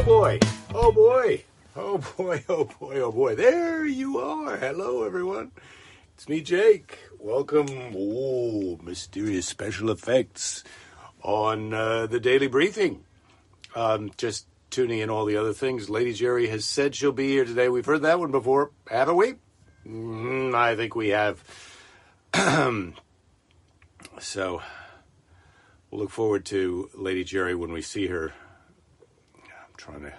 Oh boy. Oh boy. Oh boy. Oh boy. Oh boy. There you are. Hello, everyone. It's me, Jake. Welcome. Oh, mysterious special effects on uh, the daily briefing. Um, just tuning in all the other things. Lady Jerry has said she'll be here today. We've heard that one before, haven't we? Mm, I think we have. so we'll look forward to Lady Jerry when we see her. Trying to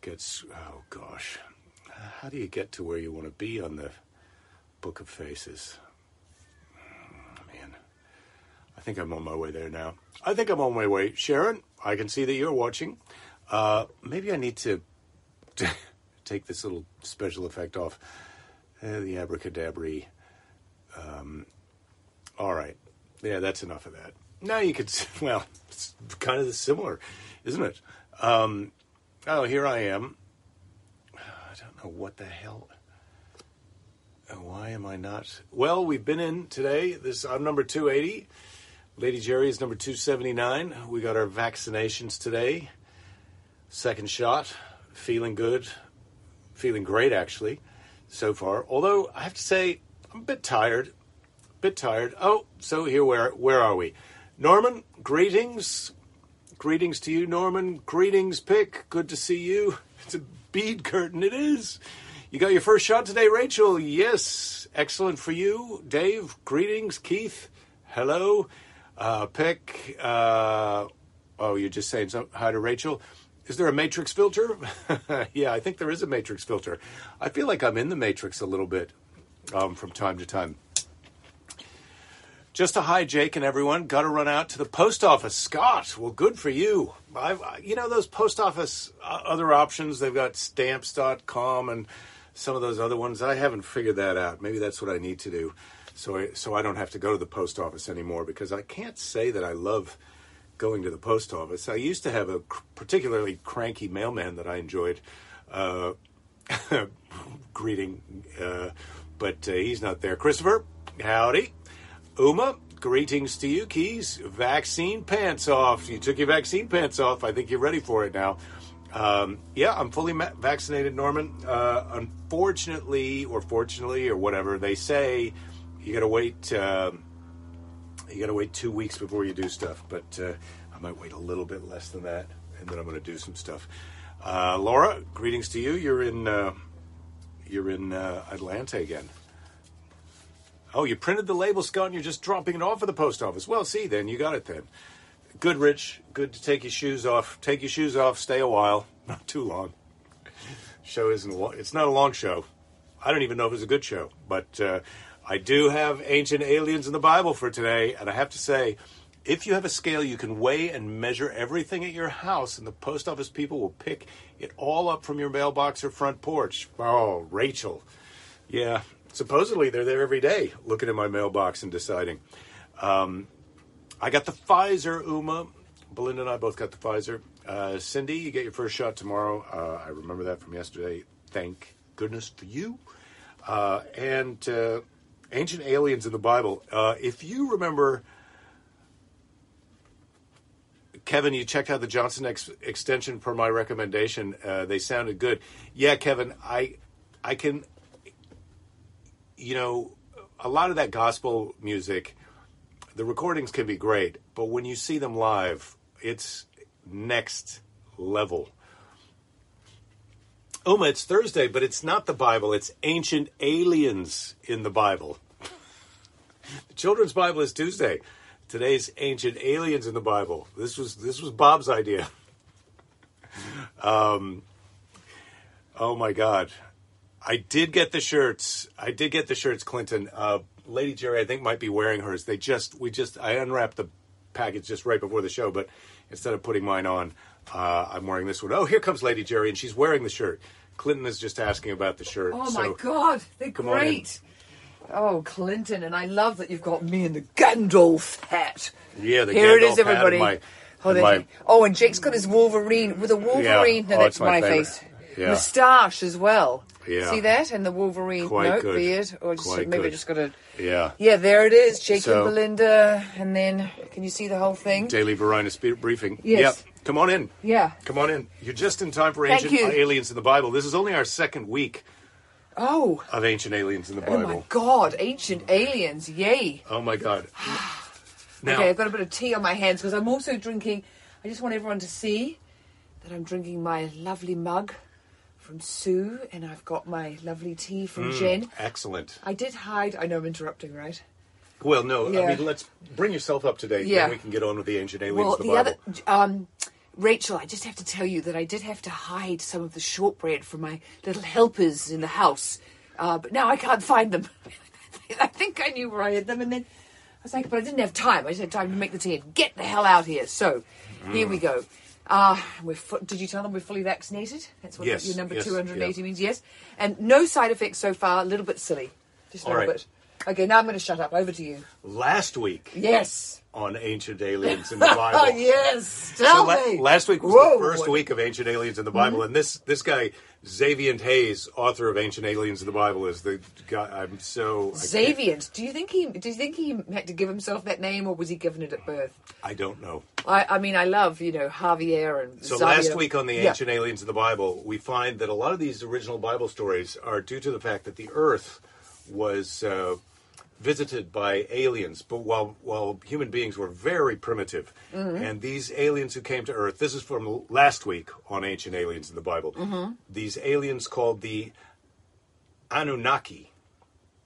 get. Oh gosh, how do you get to where you want to be on the Book of Faces? Mm, Man, I think I'm on my way there now. I think I'm on my way. Sharon, I can see that you're watching. Uh, maybe I need to take this little special effect off. Uh, the abracadabra. Um, all right. Yeah, that's enough of that. Now you could, well, it's kind of similar, isn't it? Um, oh, here I am. I don't know what the hell. Why am I not? Well, we've been in today. This I'm number 280. Lady Jerry is number 279. We got our vaccinations today. Second shot. Feeling good. Feeling great, actually, so far. Although, I have to say, I'm a bit tired. A Bit tired. Oh, so here, where, where are we? Norman, greetings. Greetings to you, Norman. Greetings, Pick. Good to see you. It's a bead curtain, it is. You got your first shot today, Rachel? Yes. Excellent for you. Dave, greetings. Keith, hello. Uh, Pick, uh, oh, you're just saying some, hi to Rachel. Is there a matrix filter? yeah, I think there is a matrix filter. I feel like I'm in the matrix a little bit um, from time to time. Just a hi, Jake and everyone. Got to run out to the post office. Scott, well, good for you. I've, you know, those post office uh, other options, they've got stamps.com and some of those other ones. I haven't figured that out. Maybe that's what I need to do so I, so I don't have to go to the post office anymore because I can't say that I love going to the post office. I used to have a cr- particularly cranky mailman that I enjoyed. Uh, greeting, uh, but uh, he's not there. Christopher, howdy. Uma, greetings to you. Keys, vaccine pants off. You took your vaccine pants off. I think you're ready for it now. Um, yeah, I'm fully ma- vaccinated, Norman. Uh, unfortunately, or fortunately, or whatever, they say you got to wait. um you got to wait two weeks before you do stuff, but uh, I might wait a little bit less than that, and then I'm going to do some stuff. Uh, Laura, greetings to you. You're in uh, you're in uh, Atlanta again. Oh, you printed the label, Scott, and you're just dropping it off at the post office. Well, see, then you got it then. Good, Rich. Good to take your shoes off. Take your shoes off. Stay a while. Not too long. Show isn't. lo- It's not a long show. I don't even know if it's a good show, but uh, I do have ancient aliens in the Bible for today, and I have to say, if you have a scale, you can weigh and measure everything at your house, and the post office people will pick it all up from your mailbox or front porch. Oh, Rachel. Yeah, supposedly they're there every day looking at my mailbox and deciding. Um, I got the Pfizer, Uma. Belinda and I both got the Pfizer. Uh, Cindy, you get your first shot tomorrow. Uh, I remember that from yesterday. Thank goodness for you. Uh, and uh, ancient aliens in the Bible. Uh, if you remember, Kevin, you checked out the Johnson ex- extension per my recommendation. Uh, they sounded good. Yeah, Kevin, I, I can, you know, a lot of that gospel music, the recordings can be great, but when you see them live, it's next level. Uma, it's Thursday, but it's not the Bible. It's ancient aliens in the Bible. the children's Bible is Tuesday. Today's ancient aliens in the Bible. This was this was Bob's idea. um, oh my God, I did get the shirts. I did get the shirts, Clinton. Uh, Lady Jerry, I think, might be wearing hers. They just we just I unwrapped the package just right before the show, but instead of putting mine on, uh, I'm wearing this one. Oh, here comes Lady Jerry, and she's wearing the shirt. Clinton is just asking about the shirt. Oh so my god, they're come on in. great. Oh, Clinton, and I love that you've got me in the Gandalf hat. Yeah, the Here it Gandalf is, hat everybody. my- oh, and my- oh, and Jake's got his Wolverine with a Wolverine Yeah. Oh, next it's my my, face. Yeah. Moustache as well. Yeah. See that? And the Wolverine Quite no good. beard. Or just Quite maybe good. just got a Yeah. Yeah, there it is. Jake So- and Belinda. And then can you see the whole thing? Daily Varinus Briefing. Yes. Yep. Come on in. Yeah. Come on in. You're just in time for Thank Ancient you. Aliens in the Bible. This is only our second week Oh, of Ancient Aliens in the oh Bible. oh Bible. my God! Ancient aliens, yay! Oh my God. Now, Okay, I've got a bit of tea on my hands because I'm also drinking. I just want everyone to see that I'm drinking my lovely mug from Sue, and I've got my lovely tea from Mm. Jen. excellent. I did hide. I know I'm interrupting, right? Well, no, I mean, let's bring yourself up to date. Yeah. Then we can get on with the Ancient Aliens Well, the, the Bible. other, um, Rachel, I just have to tell you that I did have to hide some of the shortbread from my little helpers in the house, uh, but now I can't find them. I think I knew where I hid them, and then I was like, but I didn't have time. I just had time to make the tea and get the hell out here. So here Mm. we go. Uh, fu- did you tell them we're fully vaccinated? That's what Yes, your number yes, 280 yeah. means, yes. And no side effects so far, a little bit silly. Just a All little right. bit. Okay, now I'm going to shut up. Over to you. Last week Yes. on Ancient Aliens in the Bible. Oh, yes. So Tell la- me. last week was Whoa, the first. Mm-hmm. week of Ancient Aliens in the Bible, and this this guy Xavier Hayes, author of Ancient Aliens in the Bible, is the guy. I'm so I. Do you think he? Do you think he had to give himself that name, or was he given it at birth? I don't know. I, I mean, I love you know Javier and. So Xavier. last week on the Yeah. Ancient Aliens in the Bible, we find that a lot of these original Bible stories are due to the fact that the Earth was uh, visited by aliens, but while while human beings were very primitive, Mm-hmm. and these aliens who came to Earth, this is from last week on Ancient Aliens in the Bible. Mm-hmm. These aliens called the Anunnaki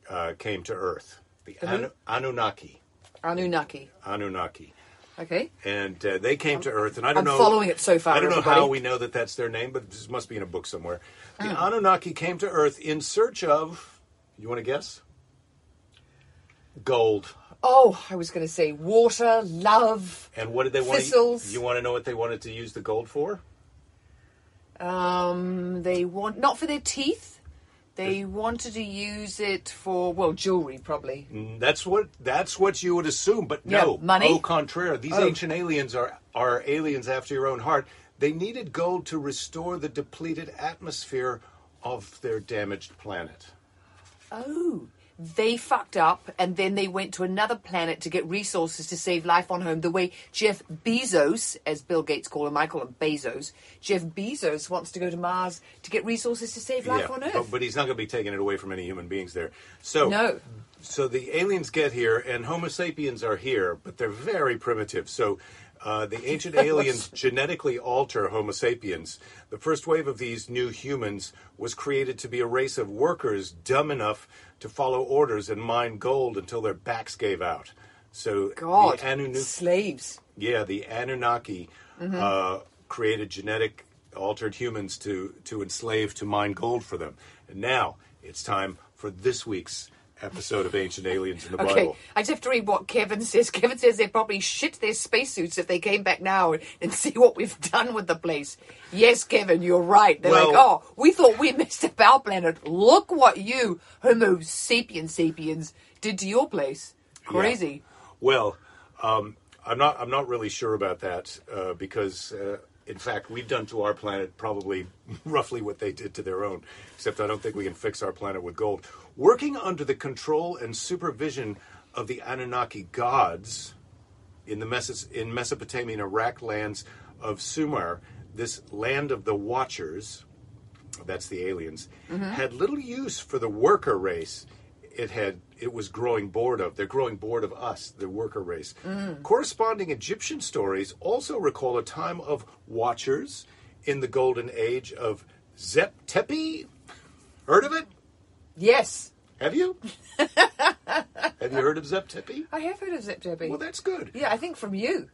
uh, came to Earth. The? Anu- Anunnaki, Anunnaki. Anunnaki. Okay. and uh, they came to Earth. And I don't I'm know. following it so far, I don't know everybody. how we know that that's their name, but this must be in a book somewhere. The Hmm. Anunnaki came to Earth in search of. You want to guess? Gold. Oh, I was going to say water, love. And what did they want? Thistles. To, you want to know what they wanted to use the gold for? Um, they want not for their teeth. They wanted to use it for well jewelry, probably. Mm, That's what. That's what you would assume, but Yeah, no. money? Au contraire, these Oh. ancient aliens are are aliens after your own heart. They needed gold to restore the depleted atmosphere of their damaged planet. Oh, they fucked up and then they went to another planet to get resources to save life on home. The way Jeff Bezos, as Bill Gates call him, I call him Bezos. Jeff Bezos wants to go to Mars to get resources to save life on Earth. But, but he's not going to be taking it away from any human beings there. So No. So the aliens get here, and Homo sapiens are here, but they're very primitive. So. Uh, the ancient aliens genetically alter Homo sapiens. The first wave of these new humans was created to be a race of workers dumb enough to follow orders and mine gold until their backs gave out. So God, the Anunnaki, slaves. yeah, the Anunnaki Mm-hmm. uh, created genetic altered humans to to enslave to mine gold for them. And now it's time for this week's episode of Ancient Aliens in the Okay, Bible. I just have to read what Kevin says. Kevin says they'd probably shit their spacesuits if they came back now and, and see what we've done with the place. Yes, Kevin, you're right. They're Well- like, oh, we thought we messed up our planet. Look what you, Homo sapiens sapiens, did to your place. Crazy. Well, um, I'm not I'm not really sure about that uh, because. Uh, in fact, we've done to our planet probably roughly what they did to their own, except I don't think we can fix our planet with gold. Working under the control and supervision of the Anunnaki gods, in the Mesos- in Mesopotamian Iraq lands of Sumer, this land of the Watchers, that's the aliens, mm-hmm. had little use for the worker race. It had it was growing bored of. They're growing bored of us, the worker race. Mm. Corresponding Egyptian stories also recall a time of Watchers in the golden age of Zep Tepi. Heard of it? Yes. Have you? Have you heard of Zep Tepi? I have heard of Zip Debbie. Well, that's good. yeah, I think from you.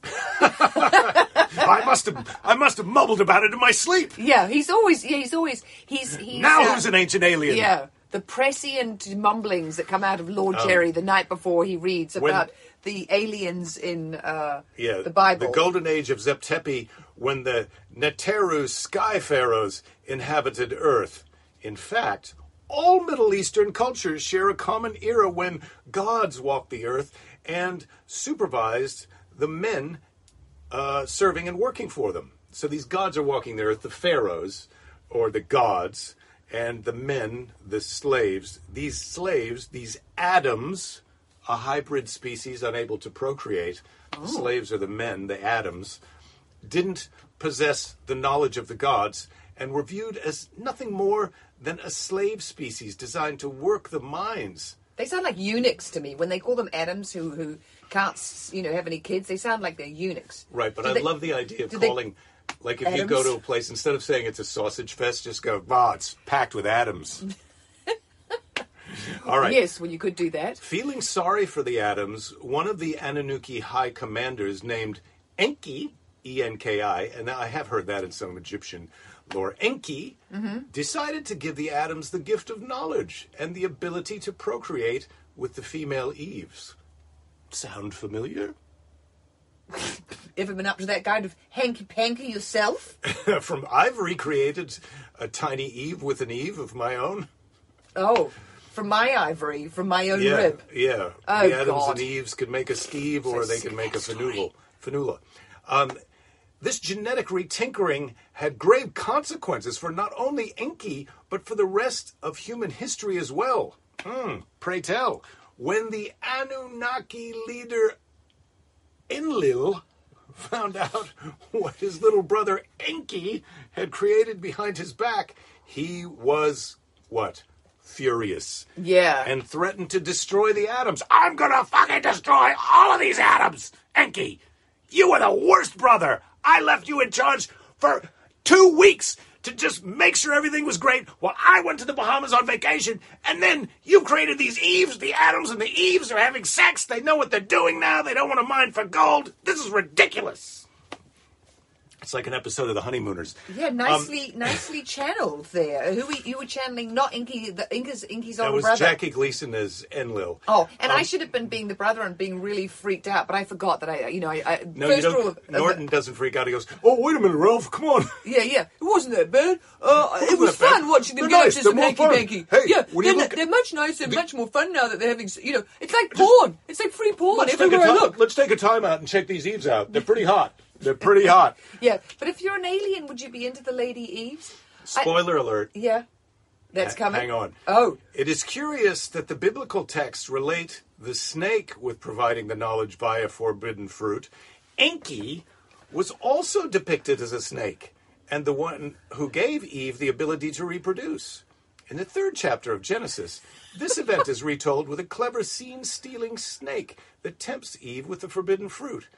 I must have I must have mumbled about it in my sleep. Yeah, he's always, yeah, he's always, he's, he's. Now uh, who's an ancient alien? Yeah, the prescient mumblings that come out of Lord Jerry the night before he reads Oh. When- about the aliens in uh, Yeah, the Bible. The golden age of Zeptepi, when the Neteru sky pharaohs inhabited Earth. In fact, all Middle Eastern cultures share a common era when gods walked the earth and supervised the men uh, serving and working for them. So these gods are walking the earth, the pharaohs, or the gods, and the men, the slaves. These slaves, these Adams, a hybrid species unable to procreate. The slaves are the men, the Adams. didn't possess the knowledge of the gods and were viewed as nothing more than a slave species designed to work the mines. They sound like eunuchs to me when they call them Adams who who can't you know have any kids. They sound like they're eunuchs. Right, but Do I they- love the idea of do they- calling, like if you go to a place, instead of saying it's a sausage fest, just go, ah, it's packed with atoms. All right. Yes, well you could do that. Feeling sorry for the Adams, one of the Anunnaki high commanders named Enki, E N K I, and I have heard that in some Egyptian lore, Enki decided to give the Adams the gift of knowledge and the ability to procreate with the female Eves. Sound familiar? Ever been up to that kind of hanky panky yourself? From I've recreated a tiny Eve with an Eve of my own. Oh, from my ivory, from my own Yeah, rib. yeah. Oh, the Adams God. and Eves could make a Steve, or they could make a. Fanula. Fanula. Um, this genetic retinkering had grave consequences for not only Enki, but for the rest of human history as well. Hmm, pray tell, when the Anunnaki leader Enlil found out what his little brother Enki had created behind his back, he was what? Furious. Yeah. And threatened to destroy the atoms. I'm gonna fucking destroy all of these atoms! Enki, you were the worst brother! I left you in charge for two weeks to just make sure everything was great while I went to the Bahamas on vacation, and then you created these Eves, the Adams and the Eves are having sex. They know what they're doing now. They don't want to mine for gold. This is ridiculous. It's like an episode of The Honeymooners. Yeah, Um, nicely, nicely channeled there. Who were, you were channeling? Not Inky, the Inky's, Inky's that older was brother. Jackie Gleason as Enlil. Oh, and I Um, should have been being the brother and being really freaked out, but I forgot that I, you know, I, I No, you don't. of, Norton doesn't freak out. He goes, "Oh, wait a minute, Ralph. Come on." Yeah, yeah. It wasn't that bad. Uh, it Wasn't was that bad. fun watching them They're nice. to some They're hanky panky. Hey, yeah, they're, they're much nicer, much more fun now that they're having. You know, it's like porn. It's like free porn Let's take, a everywhere I look. let's take a time out and check these Eves out. They're pretty hot. They're pretty hot. Yeah, but if you're an alien, would you be into the Lady Eves? I- Spoiler alert. yeah, that's Ha- coming. Hang on. Oh, It is curious that the biblical texts relate the snake with providing the knowledge via forbidden fruit. Enki was also depicted as a snake, and the one who gave Eve the ability to reproduce. In the third chapter of Genesis, this event is retold with a clever scene stealing snake that tempts Eve with the forbidden fruit.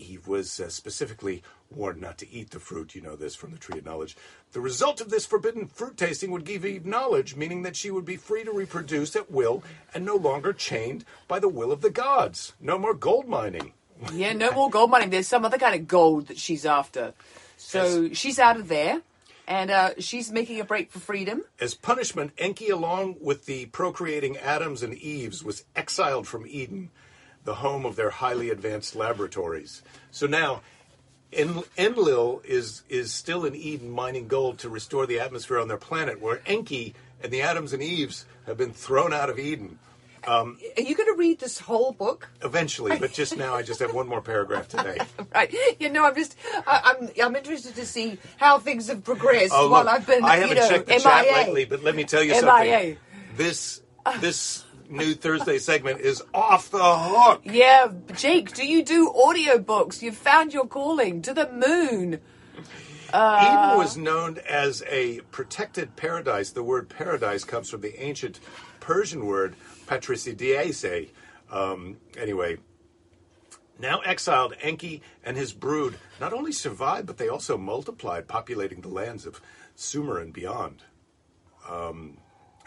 Eve was uh, specifically warned not to eat the fruit. You know this from the Tree of Knowledge. The result of this forbidden fruit tasting would give Eve knowledge, meaning that she would be free to reproduce at will and no longer chained by the will of the gods. No more gold mining. yeah, no more gold mining. There's some other kind of gold that she's after. So she's out of there, and uh, she's making a break for freedom. As punishment, Enki, along with the procreating Adams and Eves, was exiled from Eden, the home of their highly advanced laboratories. So now, En- Enlil is is still in Eden mining gold to restore the atmosphere on their planet, where Enki and the Adams and Eves have been thrown out of Eden. Um, Are you going to read this whole book? Eventually, but just now, I just have one more paragraph today. Right. You know, I'm just, I, I'm, I'm interested to see how things have progressed Oh, while look, I've been, I you haven't know, checked the MIA. chat lately, but let me tell you something. This this new Thursday segment is off the hook. Yeah, Jake, do you do audiobooks? You've found your calling to the moon. Eden was known as a protected paradise. The word paradise comes from the ancient Persian word patricidiase. Um, anyway, now exiled, Enki and his brood not only survived, but they also multiplied, populating the lands of Sumer and beyond. Um,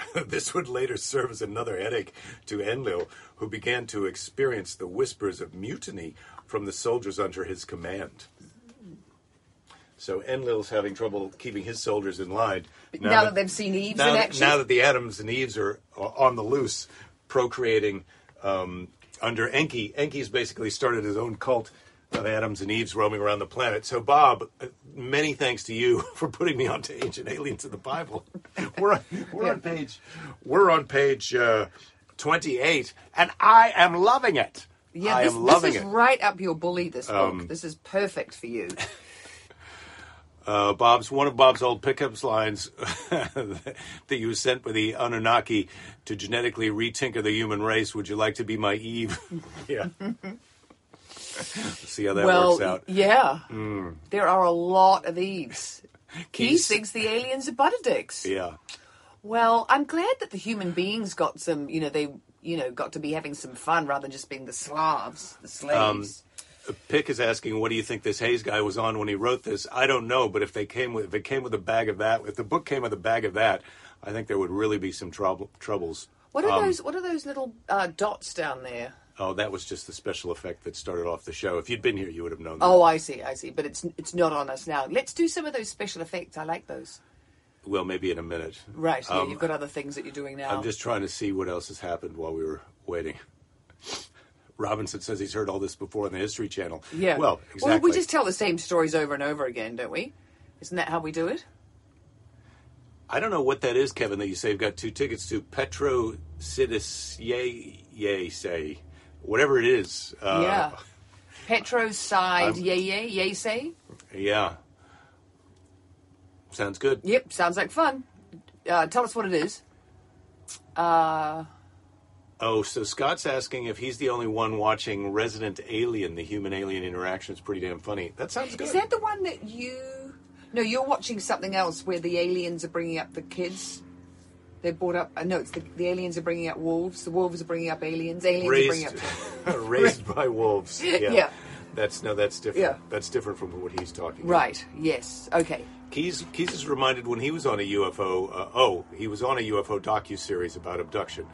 this would later serve as another headache to Enlil, who began to experience the whispers of mutiny from the soldiers under his command. So Enlil's having trouble keeping his soldiers in line. Now, that they've seen Eves now, in that- action. now that the Adams and Eves are are on the loose, procreating um, under Enki. Enki's basically started his own cult of Adams and Eves roaming around the planet. So, Bob, uh, many thanks to you for putting me onto Ancient Aliens of the Bible. We're on, we're on page we're on page uh, twenty eight, and I am loving it. yeah, I this, am loving this is it. Um, right up your bully, this book. This is perfect for you. uh, Bob's one of Bob's old pickups lines that you was sent by the Anunnaki to genetically retinker the human race. Would you like to be my Eve? yeah. See how that well, works out. Yeah. There are a lot of these. He thinks the aliens are butter dicks. Yeah. Well, I'm glad that the human beings got some, you know, they, you know, got to be having some fun rather than just being the Slavs, the slaves. Pick is asking, "What do you think this Hayes guy was on when he wrote this?" I don't know, but if they came with, if it came with a bag of that, if the book came with a bag of that, I think there would really be some trouble, troubles. what are um, those? What are those little uh, dots down there? Oh, that was just the special effect that started off the show. If you'd been here, you would have known. That. Oh, I see, I see. But it's it's not on us now. Let's do some of those special effects. I like those. well, maybe in a minute. Right. Yeah, Um, you've got other things that you're doing now. I'm just trying to see what else has happened while we were waiting. Robinson says he's heard all this before on the History Channel. yeah. Well, exactly. Well, we just tell the same stories over and over again, don't we? Isn't that how we do it? I don't know what that is, Kevin, that you say you've got two tickets to Petro Yay say. Whatever it is. Uh, yeah. Petro's side, yay, yay, yay, say. Yeah. Sounds good. Yep, sounds like fun. Uh, tell us what it is. Uh, Oh, so Scott's asking if he's the only one watching Resident Alien, the human alien interaction. It's pretty damn funny. That sounds good. is that the one that you? No, you're watching something else where the aliens are bringing up the kids. They're brought up. Uh, no, it's the, the aliens are bringing up wolves. The wolves are bringing up aliens. Aliens are bringing raised, up. raised by wolves. Yeah. Yeah. That's no, that's different. Yeah. That's different from what he's talking. about. Right. Yes. Okay. Keys Keys is reminded when he was on a UFO. Uh, oh, he was on a UFO docu series about abduction.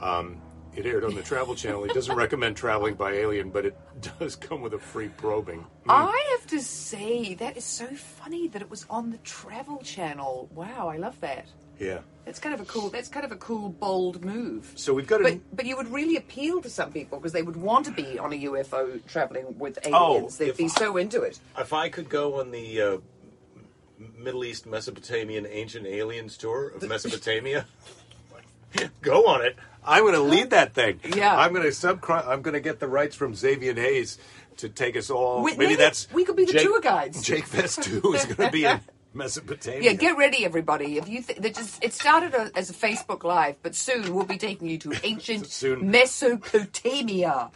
Um, it aired on the Travel Channel. He doesn't recommend traveling by alien, but it does come with a free probing. I have to say that is so funny that it was on the Travel Channel. Wow, I love that. Yeah. That's kind of a cool. That's kind of a cool, bold move. So we've got To... But but you would really appeal to some people because they would want to be on a UFO traveling with Oh, aliens. They'd be I- so into it. If I could go on the uh, Middle East Mesopotamian ancient aliens tour of Mesopotamia, go on it. I'm going to lead that thing. Yeah. I'm going to subcri- I'm going to get the rights from Xavier Hayes to take us all. We- maybe, maybe that's we could be the Jake- tour guides. Jake Festu is going to be in Mesopotamia. Yeah, get ready, everybody. If you th- that just it started a, as a Facebook Live, but soon we'll be taking you to ancient Soon. Mesopotamia.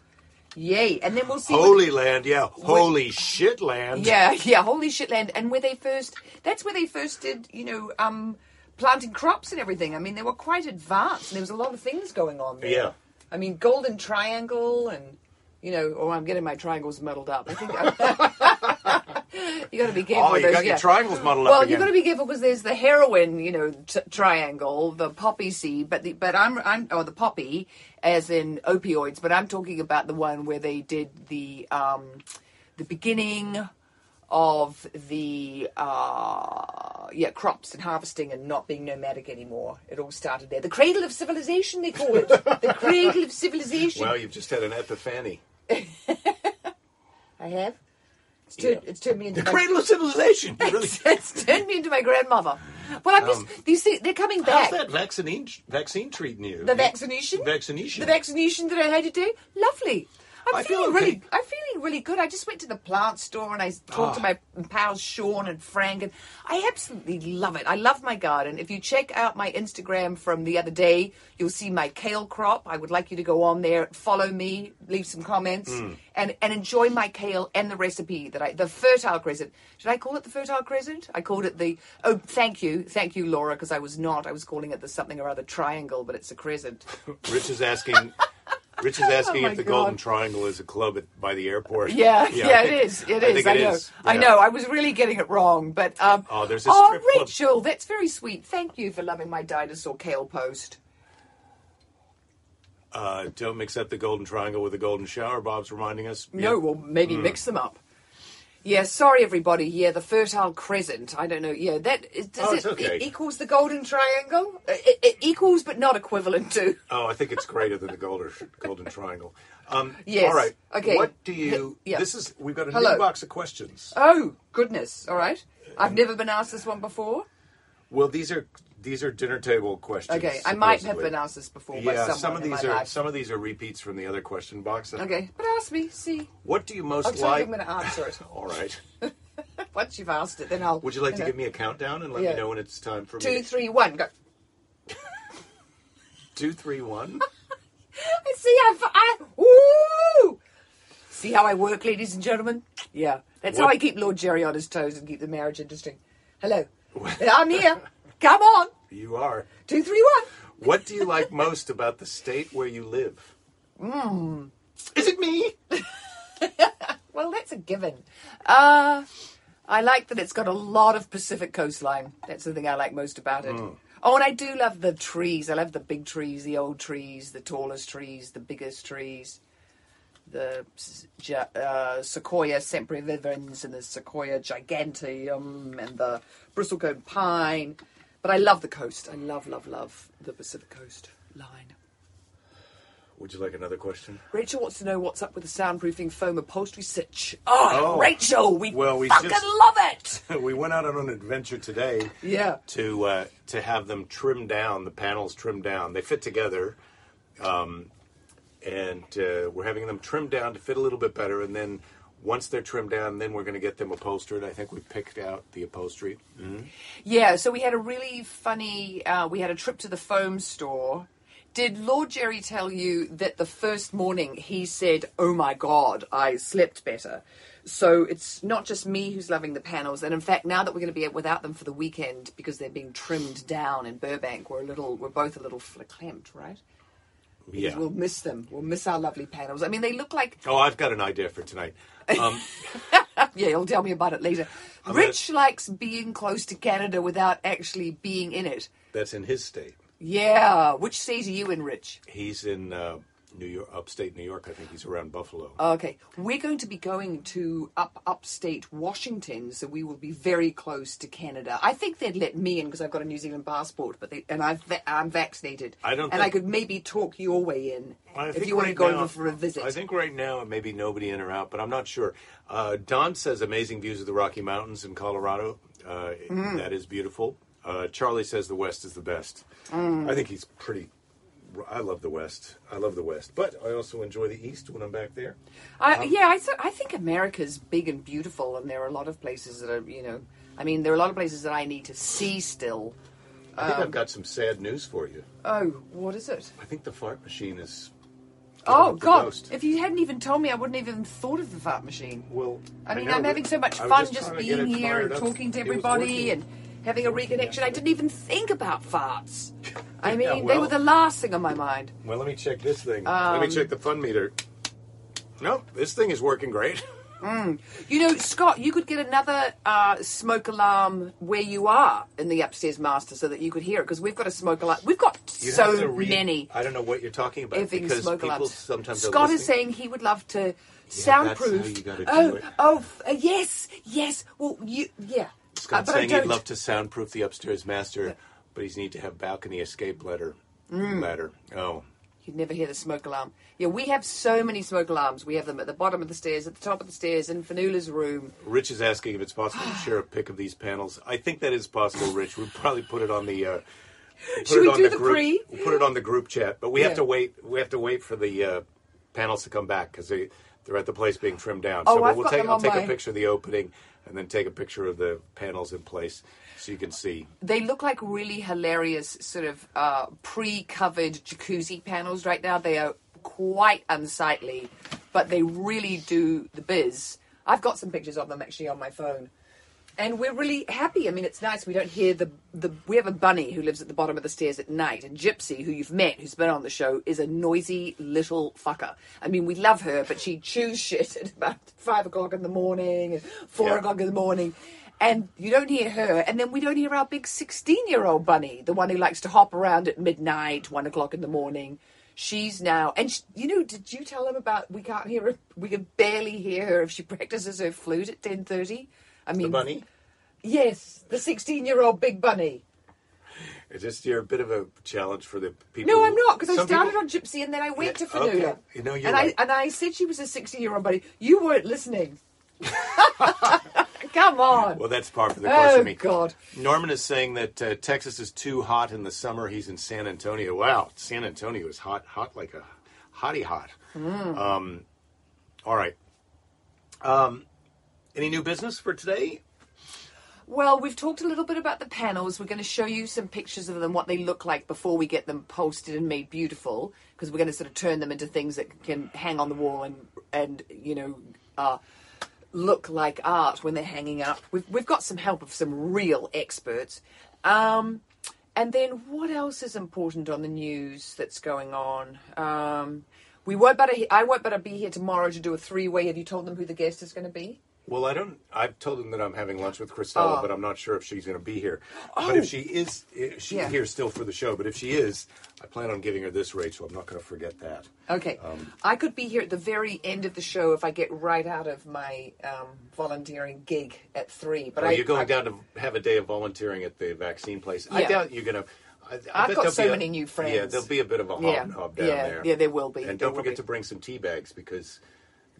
Yay! And then we'll see. what- Holy land, yeah. Holy shit land. Yeah, yeah, holy shit land. And where they first, that's where they first did, you know, um, planting crops and everything. I mean, they were quite advanced and there was a lot of things going on there. Yeah. I mean, Golden Triangle and, you know, oh, I'm getting my triangles muddled up. I think you got to be careful Oh, you got your yeah. triangles muddled well, up you again. got to be careful because there's the heroin, you know, t- triangle, the poppy seed, but the, but I'm I'm or the poppy, as in opioids. But I'm talking about the one where they did the um, the beginning of the uh, yeah crops and harvesting and not being nomadic anymore. It all started there. The cradle of civilization, they call it. the cradle of civilization. Well, you've just had an epiphany. I have. It's turned, Yeah. it's turned me into The my- cradle of civilization. Really. it's turned me into my grandmother. Well, I'm just um, these things, they're coming back. How's that vaccine vaccine treating you? The vaccination? Vaccination. The vaccination that I had today, lovely. I'm I feel feeling okay. really, I'm feeling really good. I just went to the plant store and I talked to Ah. my pals Sean and Frank, and I absolutely love it. I love my garden. If you check out my Instagram from the other day, you'll see my kale crop. I would like you to go on there, follow me, leave some comments, Hmm. and and enjoy my kale and the recipe that I, the fertile crescent. Should I call it the fertile crescent? I called it the. Oh, thank you, thank you, Laura, because I was not. I was calling it the something or other triangle, but it's a crescent. Rich is asking. Rich is asking Oh if the God. Golden Triangle is a club at, by the airport. Yeah, I yeah, it is. It is. I I it know. is, I know. I was really getting it wrong, but um. Oh, there's a oh, strip club- Rachel, that's very sweet. Thank you for loving my dinosaur kale post. Uh, don't mix up the Golden Triangle with the Golden Shower. Bob's reminding us. No, Yeah. well, maybe Hmm. mix them up. Yeah, sorry everybody. Yeah, the fertile crescent. I don't know. Yeah, that is- does Oh, it, okay. it equals the golden triangle. Uh, It, it equals, but not equivalent to. Oh, I think it's greater than the Golden Golden Triangle. Um, Yes. All right. Okay. What do you? Yeah. This is. We've got a Hello. new box of questions. Oh goodness! All right, I've never been asked this one before. Well, these are these are dinner table questions. Okay, I might have supposedly. asked this before by Yeah, someone some of in these are life. some of these are repeats from the other question box. Okay, but ask me. See, What do you most you like? I'm going to answer it. All right. Once you've asked it, then I'll. Would you like to give me a countdown and let Yeah. me know when it's time for two, me? three, one, go? Two, three, one. I See, I've, I, ooh! See how I work, ladies and gentlemen? Yeah. That's how What- I keep Lord Jerry on his toes and keep the marriage interesting. Hello. I'm here. Come on. You are. Two, three, one. What do you like most about the state where you live? Mm. Is it me? Well, that's a given. Uh, I like that it's got a lot of Pacific coastline. That's the thing I like most about it. Oh, and I do love the trees. I love the big trees, the old trees, the tallest trees, the biggest trees. The uh, Sequoia sempervirens and the Sequoia giganteum and the bristlecone pine. But I love the coast. I love, love, love the Pacific coast line. Would you like another question? Rachel wants to know what's up with the soundproofing foam upholstery sitch. Oh, Oh. Rachel, we, Well, we fucking just- love it. we went out on an adventure today. Yeah. To uh, to have them trimmed down, the panels trimmed down. They fit together, um, and uh, we're having them trimmed down to fit a little bit better. And then once they're trimmed down, then we're going to get them upholstered. I think we picked out the upholstery. Yeah, so we had a really funny. Uh, we had a trip to the foam store. Did Lord Jerry tell you that the first morning he said, "Oh my God, I slept better." So it's not just me who's loving the panels, and in fact, now that we're going to be without them for the weekend because they're being trimmed down in Burbank, we're a little, we're both a little clamped, right? Because Yeah. we'll miss them. We'll miss our lovely panels. I mean, they look like Oh, I've got an idea for tonight. Um, Yeah, you'll tell me about it later. I'm Rich likes being close to Canada without actually being in it. that's in his state. Yeah. Which state are you in, Rich? He's in uh, New York, upstate New York. I think he's around Buffalo. Okay. We're going to be going to up upstate Washington, so we will be very close to Canada. I think they'd let me in because I've got a New Zealand passport, but they, and I've, I'm vaccinated. I don't And I could maybe talk your way in if you want to go now- over for a visit. I think right now it may be nobody in or out, but I'm not sure. Uh, Don says amazing views of the Rocky Mountains in Colorado. Uh, Mm. That is beautiful. Uh, Charlie says the West is the best. Mm. I think he's pretty. I love the West. I love the West, but I also enjoy the East when I'm back there. I, yeah, I, th- I think America's big and beautiful, and there are a lot of places that are, you know, I mean, there are a lot of places that I need to see still. I think Um, I've got some sad news for you. Oh, what is it? I think the fart machine is. Oh, God. ghost. If you hadn't even told me, I wouldn't even thought of the fart machine. Well, I mean, know, I'm having so much fun just just, trying to get being here and talking to everybody and having a reconnection. I didn't even think about farts. I mean, Yeah, they well- were the last thing on my mind. Well, let me check this thing. let me Um, check the fun meter. Nope, this thing is working great. You know, Scott, you could get another uh, smoke alarm where you are in the upstairs master so that you could hear it because we've got a smoke alarm. We've got You have to so read- many I don't know what you're talking about effing because smoke people alarms. sometimes are Scott is listening. saying he would love to that's soundproof. how you gotta do oh, it. oh, f- uh, yes, yes. Well, you, yeah. Uh, Scott but saying he'd love to soundproof the upstairs master, but he's need to have balcony escape ladder. Mm. Ladder. Oh, You'd never hear the smoke alarm. Yeah, we have so many smoke alarms. We have them at the bottom of the stairs, at the top of the stairs, in Fanula's room. Rich is asking if it's possible to share a pic of these panels. I think that is possible, Rich. We'll probably put it on the. Uh, put Should it we on do the group. pre? We'll put it on the group chat, but we have to wait. We have to wait for the uh, panels to come back because they they're at the place being trimmed down. Oh, so I've we'll got take. them I'll on take my- a picture of the opening and then take a picture of the panels in place so you can see. They look like really hilarious, sort of uh, pre-covered jacuzzi panels right now. They are quite unsightly, but they really do the biz. I've got some pictures of them actually on my phone. And we're really happy. I mean, it's nice. We don't hear the, the. We have a bunny who lives at the bottom of the stairs at night, and Gypsy, who you've met, who's been on the show, is a noisy little fucker. I mean, we love her, but she chews shit at about five o'clock in the morning, and four Yeah. o'clock in the morning, and you don't hear her. And then we don't hear our big sixteen-year-old bunny, the one who likes to hop around at midnight, one o'clock in the morning. She's now, and sh you know, did you tell them about? We can't hear her. We can barely hear her if she practices her flute at ten thirty. I mean, The bunny. Yes, the 16 year old big bunny. It's just you're a bit of a challenge for the people. No, who- I'm not, because I started people- on Gypsy and then I went Yeah, to Fanula. okay. You know, you're and right. I and I said she was a 16 year old bunny. You weren't listening. Come on. Well, that's par for the course oh, for me. God. Norman is saying that uh, Texas is too hot in the summer. He's in San Antonio. Wow, San Antonio is hot, hot like a hottie hot. Hmm. Um, all right. Um, any new business for today? Well, we've talked a little bit about the panels. We're going to show you some pictures of them, what they look like before we get them posted and made beautiful, because we're going to sort of turn them into things that can hang on the wall and and you know uh, look like art when they're hanging up. We've we've got some help of some real experts. Um, and then what else is important on the news that's going on? Um, we won't better. I won't better be here tomorrow to do a three way. Have you told them who the guest is going to be? Well, I don't. I've told them that I'm having lunch with Christella, Oh. but I'm not sure if she's going to be here. Oh. But if she is, if she's Yeah. here still for the show. But if she is, I plan on giving her this, Rachel. I'm not going to forget that. Okay. Um, I could be here at the very end of the show if I get right out of my um, volunteering gig at three. But Are I, you going I, down to have a day of volunteering at the vaccine place? I doubt you're going to. I, I I've got so a- many new friends. Yeah, there'll be a bit of a hob Yeah. down Yeah. there. Yeah, there will be. And There don't forget be. to bring some tea bags because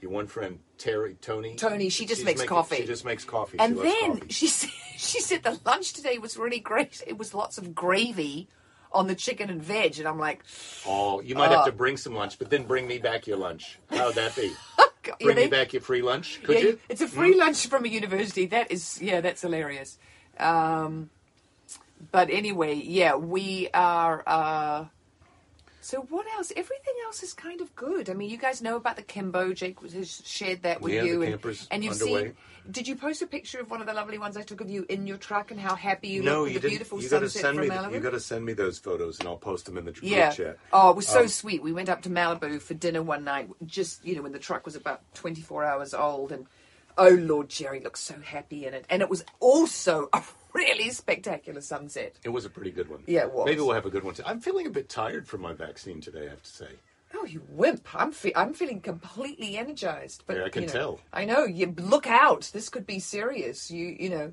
your one friend Terry, Tony, Tony, she just makes making- coffee. She just makes coffee. and she then coffee. she said, she said the lunch today was really great. It was lots of gravy on the chicken and veg, and I'm like, Oh, you might have Uh, to bring some lunch, but then bring me back your lunch. How'd that be? God, Bring yeah, me they- back your free lunch, could yeah, you? It's a free lunch from a university. That is, yeah, that's hilarious. Um, but anyway, yeah, we are. Uh, so what else? Everything else is kind of good. I mean, you guys know about the Kimbo. Jake has shared that with Yeah, you, and, camper's and you've underway. seen. Did you post a picture of one of the lovely ones I took of you in your truck and how happy you no, look with you the didn't. beautiful You got to sunset send from me. Malibu? You got to send me those photos, and I'll post them in the group yeah. chat. Oh, it was so Um, sweet. We went up to Malibu for dinner one night, just you know when the truck was about twenty four hours old, and oh Lord, Jerry looked so happy in it, and it was also a really spectacular sunset. It was a pretty good one. Yeah, it was. Maybe we'll have a good one. Too. I'm feeling a bit tired from my vaccine today. I have to say. Oh, you wimp! I'm fe- I'm feeling completely energized. But Yeah, I can you know, tell. I know. You look out. This could be serious. You you know.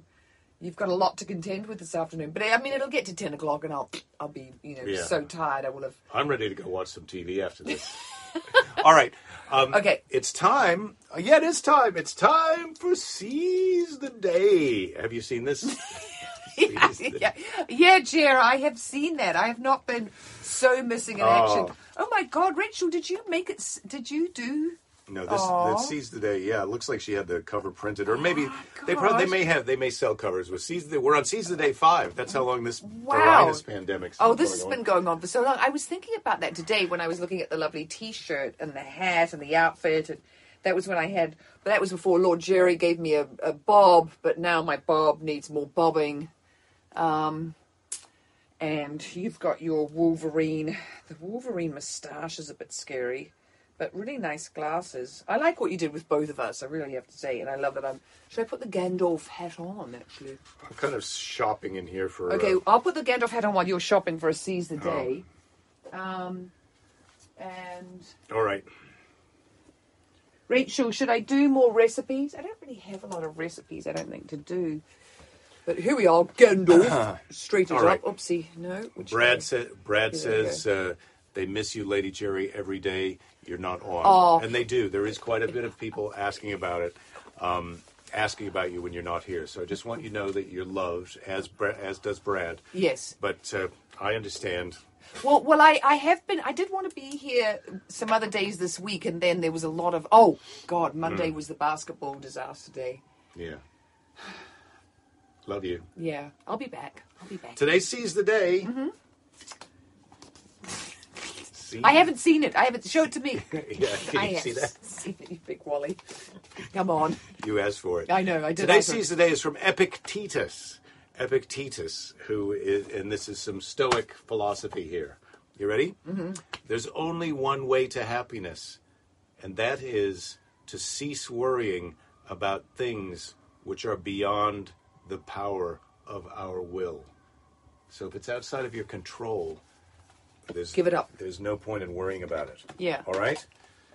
You've got a lot to contend with this afternoon, but I mean, it'll get to ten o'clock, and I'll I'll be you know Yeah. so tired. I will have I'm ready to go watch some TV after this. All right. Um, Okay. It's time. uh, Yeah, it is time. It's time for Seize the Day. Have you seen this? yeah, yeah, yeah, Jer, I have seen that. I have not been so missing in action. Oh. Oh my God, Rachel, did you make it? Did you do? No, this Aw. the Seize the Day. Yeah, it looks like she had the cover printed, or maybe they probably they gosh. may have they may sell covers with Seize the Day. We're on Seize the Day five. That's how long this Wow. pandemic's Oh, this has been going on for so long. I was thinking about that today when I was looking at the lovely T-shirt and the hat and the outfit, and that was when I had. But that was before Lord Jerry gave me a, a bob. But now my bob needs more bobbing. Um, and you've got your Wolverine. The Wolverine moustache is a bit scary, but really nice glasses. I like what you did with both of us. I really have to say, and I love that I'm. Should I put the Gandalf hat on? Actually, I'm kind of shopping in here for. okay. uh, I'll put the Gandalf hat on while you're shopping for a seize the day. Um, and all right. Rachel, should I do more recipes? I don't really have a lot of recipes. I don't think to do. But here we are, Gandalf. Straight it All up. right. Oopsie, no. Brad said. Brad Here we says uh, they miss you, Lady Jerry, every day. You're not on, Aw. and they do. There is quite a bit of people asking about it, um, asking about you when you're not here. So I just want you to know that you're loved, as as does Brad. Yes. But uh, I understand. Well, well, I, I have been. I did want to be here some other days this week, and then there was a lot of. Oh God. Monday was the basketball disaster day. Yeah. Love you. Yeah, I'll be back. I'll be back. Today sees the day. See? Mm-hmm. I haven't seen it. I haven't. Show it to me. Yeah, can I you have see that? seen it, you big Wally. Come on. You asked for it. I know, I did Today ask for it. sees the is from Epictetus. Epictetus, who is, and this is some Stoic philosophy here. You ready? Mm-hmm. There's only one way to happiness, and that is to cease worrying about things which are beyond the power of our will. So if it's outside of your control, there's Give it up. There's no point in worrying about it. Yeah. All right.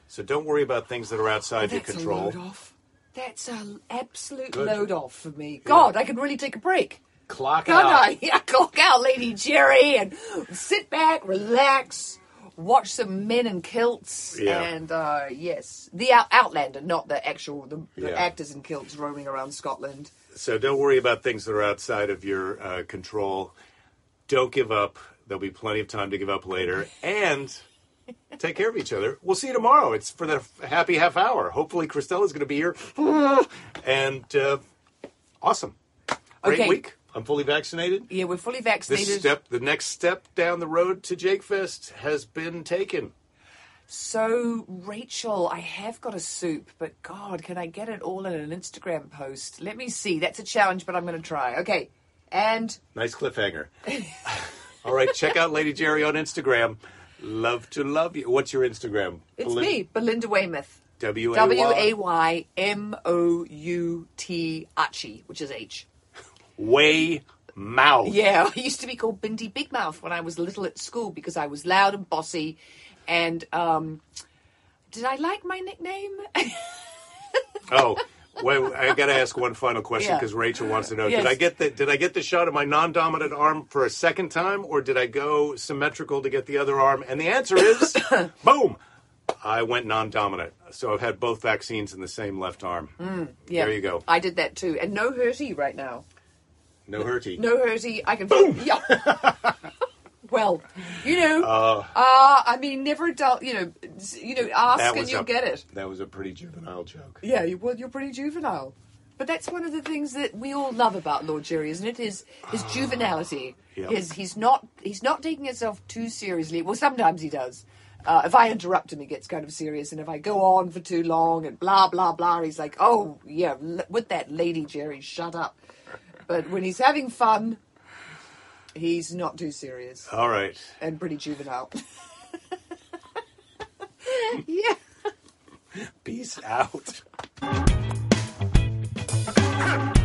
So don't worry about things that are outside your That's control. a load off. That's an absolute Good. load off for me. God, I could really take a break. Clock Can't out. I? Yeah, clock out, Lady Jerry, and sit back, relax, watch some men in kilts, Yeah. and uh, yes, the out- Outlander, not the actual the, the Yeah. actors in kilts roaming around Scotland. So don't worry about things that are outside of your uh, control. Don't give up. There'll be plenty of time to give up later. And take care of each other. We'll see you tomorrow. It's for the happy half hour. Hopefully, Christella's going to be here. And uh, awesome. Great Okay. week. I'm fully vaccinated. Yeah, we're fully This vaccinated. step, the next step down the road to Jake Fest has been taken. So, Rachel, I have got a soup, but God, can I get it all in an Instagram post? Let me see. That's a challenge, but I'm going to try. Okay. And Nice cliffhanger. All right, check out Lady Jerry on Instagram. Love to love you. What's your Instagram? it's me, Belinda Waymouth. W A Y. M O U T Archie, which is H. Way mouth. Yeah, I used to be called Bindy Big Mouth when I was little at school because I was loud and bossy. And um, did I like my nickname? Oh, wait, I got to ask one final question Yeah. because Rachel wants to know: Yes. Did I get the Did I get the shot of my non-dominant arm for a second time, or did I go symmetrical to get the other arm? And the answer is, boom. I went non-dominant, so I've had both vaccines in the same left arm. yeah, There you go. I did that too, and no hurty right now. No hurty. No hurty. I can. Yeah. well, you know, uh, I mean, never dull. You know, you know, ask and you'll a, get it. That was a pretty juvenile joke. Yeah, you, well, you're pretty juvenile. But that's one of the things that we all love about Lord Jerry, isn't it? His his juvenility. Yep. His he's not he's not taking himself too seriously. Well, sometimes he does. Uh, if I interrupt him, he gets kind of serious, and if I go on for too long and blah blah blah, he's like, "Oh yeah, l- with that lady Jerry, shut up." But when he's having fun, he's not too serious All right. and pretty juvenile. yeah. Peace out.